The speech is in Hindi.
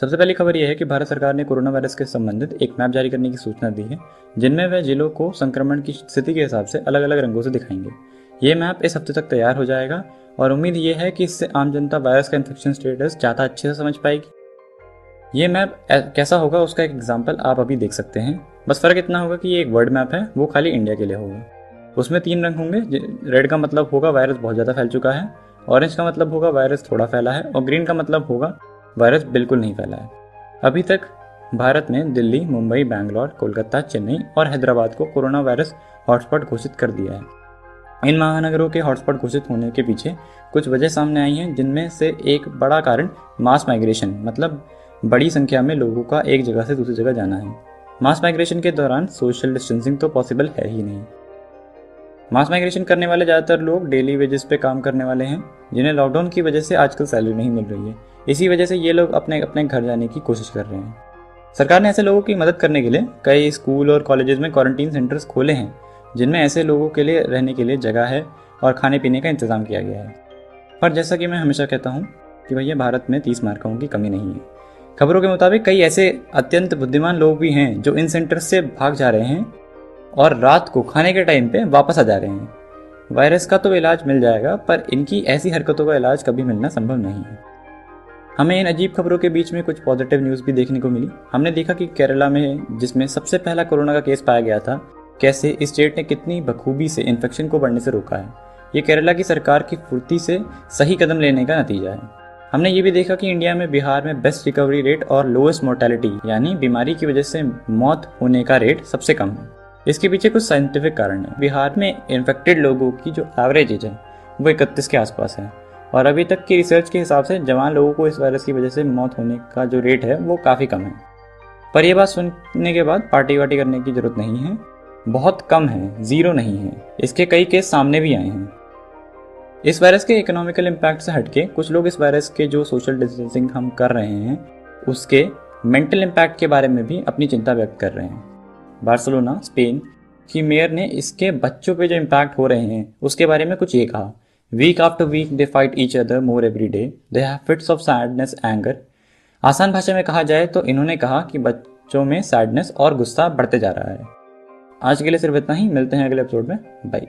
सबसे पहली खबर यह है कि भारत सरकार ने कोरोना वायरस के संबंधित एक मैप जारी करने की सूचना दी है, जिनमें वह जिलों को संक्रमण की स्थिति के हिसाब से अलग अलग रंगों से दिखाएँगे। ये मैप इस हफ़्ते तक तैयार हो जाएगा और उम्मीद ये है कि इससे आम जनता वायरस का इन्फेक्शन स्टेटस ज़्यादा अच्छे से समझ पाएगी। ये मैप कैसा होगा उसका एक एग्ज़ाम्पल आप अभी देख सकते हैं। बस फ़र्क इतना होगा कि ये एक वर्ल्ड मैप है, वो खाली इंडिया के लिए होगा। उसमें तीन रंग होंगे रेड का मतलब होगा वायरस बहुत ज़्यादा फैल चुका है ऑरेंज का मतलब होगा वायरस थोड़ा फैला है, और ग्रीन का मतलब होगा वायरस बिल्कुल नहीं फैला है। अभी तक भारत ने दिल्ली, मुंबई, बैंगलोर, कोलकाता, चेन्नई और हैदराबाद को कोरोना वायरस हॉटस्पॉट घोषित कर दिया है। इन महानगरों के हॉटस्पॉट घोषित होने के पीछे कुछ वजह सामने आई हैं, जिनमें से एक बड़ा कारण मास माइग्रेशन मतलब बड़ी संख्या में लोगों का एक जगह से दूसरी जगह जाना है। मास माइग्रेशन के दौरान सोशल डिस्टेंसिंग तो पॉसिबल है ही नहीं। मास माइग्रेशन करने वाले ज़्यादातर लोग डेली वेजेस पे काम करने वाले हैं, जिन्हें लॉकडाउन की वजह से आजकल सैलरी नहीं मिल रही है। इसी वजह से ये लोग अपने अपने घर जाने की कोशिश कर रहे हैं। सरकार ने ऐसे लोगों की मदद करने के लिए कई स्कूल और कॉलेजेस में क्वारंटीन सेंटर्स खोले हैं, जिनमें ऐसे लोगों के लिए रहने के लिए जगह है और खाने पीने का इंतज़ाम किया गया है। पर जैसा कि मैं हमेशा कहता हूँ कि भैया, भारत में तीस मार्कों की कमी नहीं है। खबरों के मुताबिक कई ऐसे अत्यंत बुद्धिमान लोग भी हैं, जो इन सेंटर्स से भाग जा रहे हैं और रात को खाने के टाइम पे वापस आ जा रहे हैं। वायरस का तो इलाज मिल जाएगा, पर इनकी ऐसी हरकतों का इलाज कभी मिलना संभव नहीं है। हमें इन अजीब खबरों के बीच में कुछ पॉजिटिव न्यूज़ भी देखने को मिली। हमने देखा कि केरला में, जिसमें सबसे पहला कोरोना का केस पाया गया था, कैसे इस स्टेट ने कितनी बखूबी से इन्फेक्शन को बढ़ने से रोका है। ये केरला की सरकार की फुर्ती से सही कदम लेने का नतीजा है। हमने ये भी देखा कि इंडिया में बिहार में बेस्ट रिकवरी रेट और लोएस्ट मोर्टेलिटी यानी बीमारी की वजह से मौत होने का रेट सबसे कम है। इसके पीछे कुछ साइंटिफिक कारण है। बिहार में इन्फेक्टेड लोगों की जो एवरेज एज है, वो इकतीस के आसपास है। और अभी तक की रिसर्च के हिसाब से जवान लोगों को इस वायरस की वजह से मौत होने का जो रेट है, वो काफ़ी कम है। पर यह बात सुनने के बाद पार्टी वार्टी करने की ज़रूरत नहीं है। बहुत कम है ज़ीरो नहीं है। इसके कई केस सामने भी आए हैं। इस वायरस के इकोनॉमिकल इम्पैक्ट से हटके कुछ लोग इस वायरस के जो सोशल डिस्टेंसिंग हम कर रहे हैं, उसके मेंटल इम्पैक्ट के बारे में भी अपनी चिंता व्यक्त कर रहे हैं। बार्सिलोना, स्पेन की मेयर ने इसके बच्चों पे जो इम्पैक्ट हो रहे हैं, उसके बारे में कुछ ये कहा। Week after week they fight each other more every day they have fits of sadness anger आसान भाषा में कहा जाए तो इन्होंने कहा कि बच्चों में सैडनेस और गुस्सा बढ़ते जा रहा है। आज के लिए सिर्फ़ इतना ही। मिलते हैं अगले एपिसोड में। बाई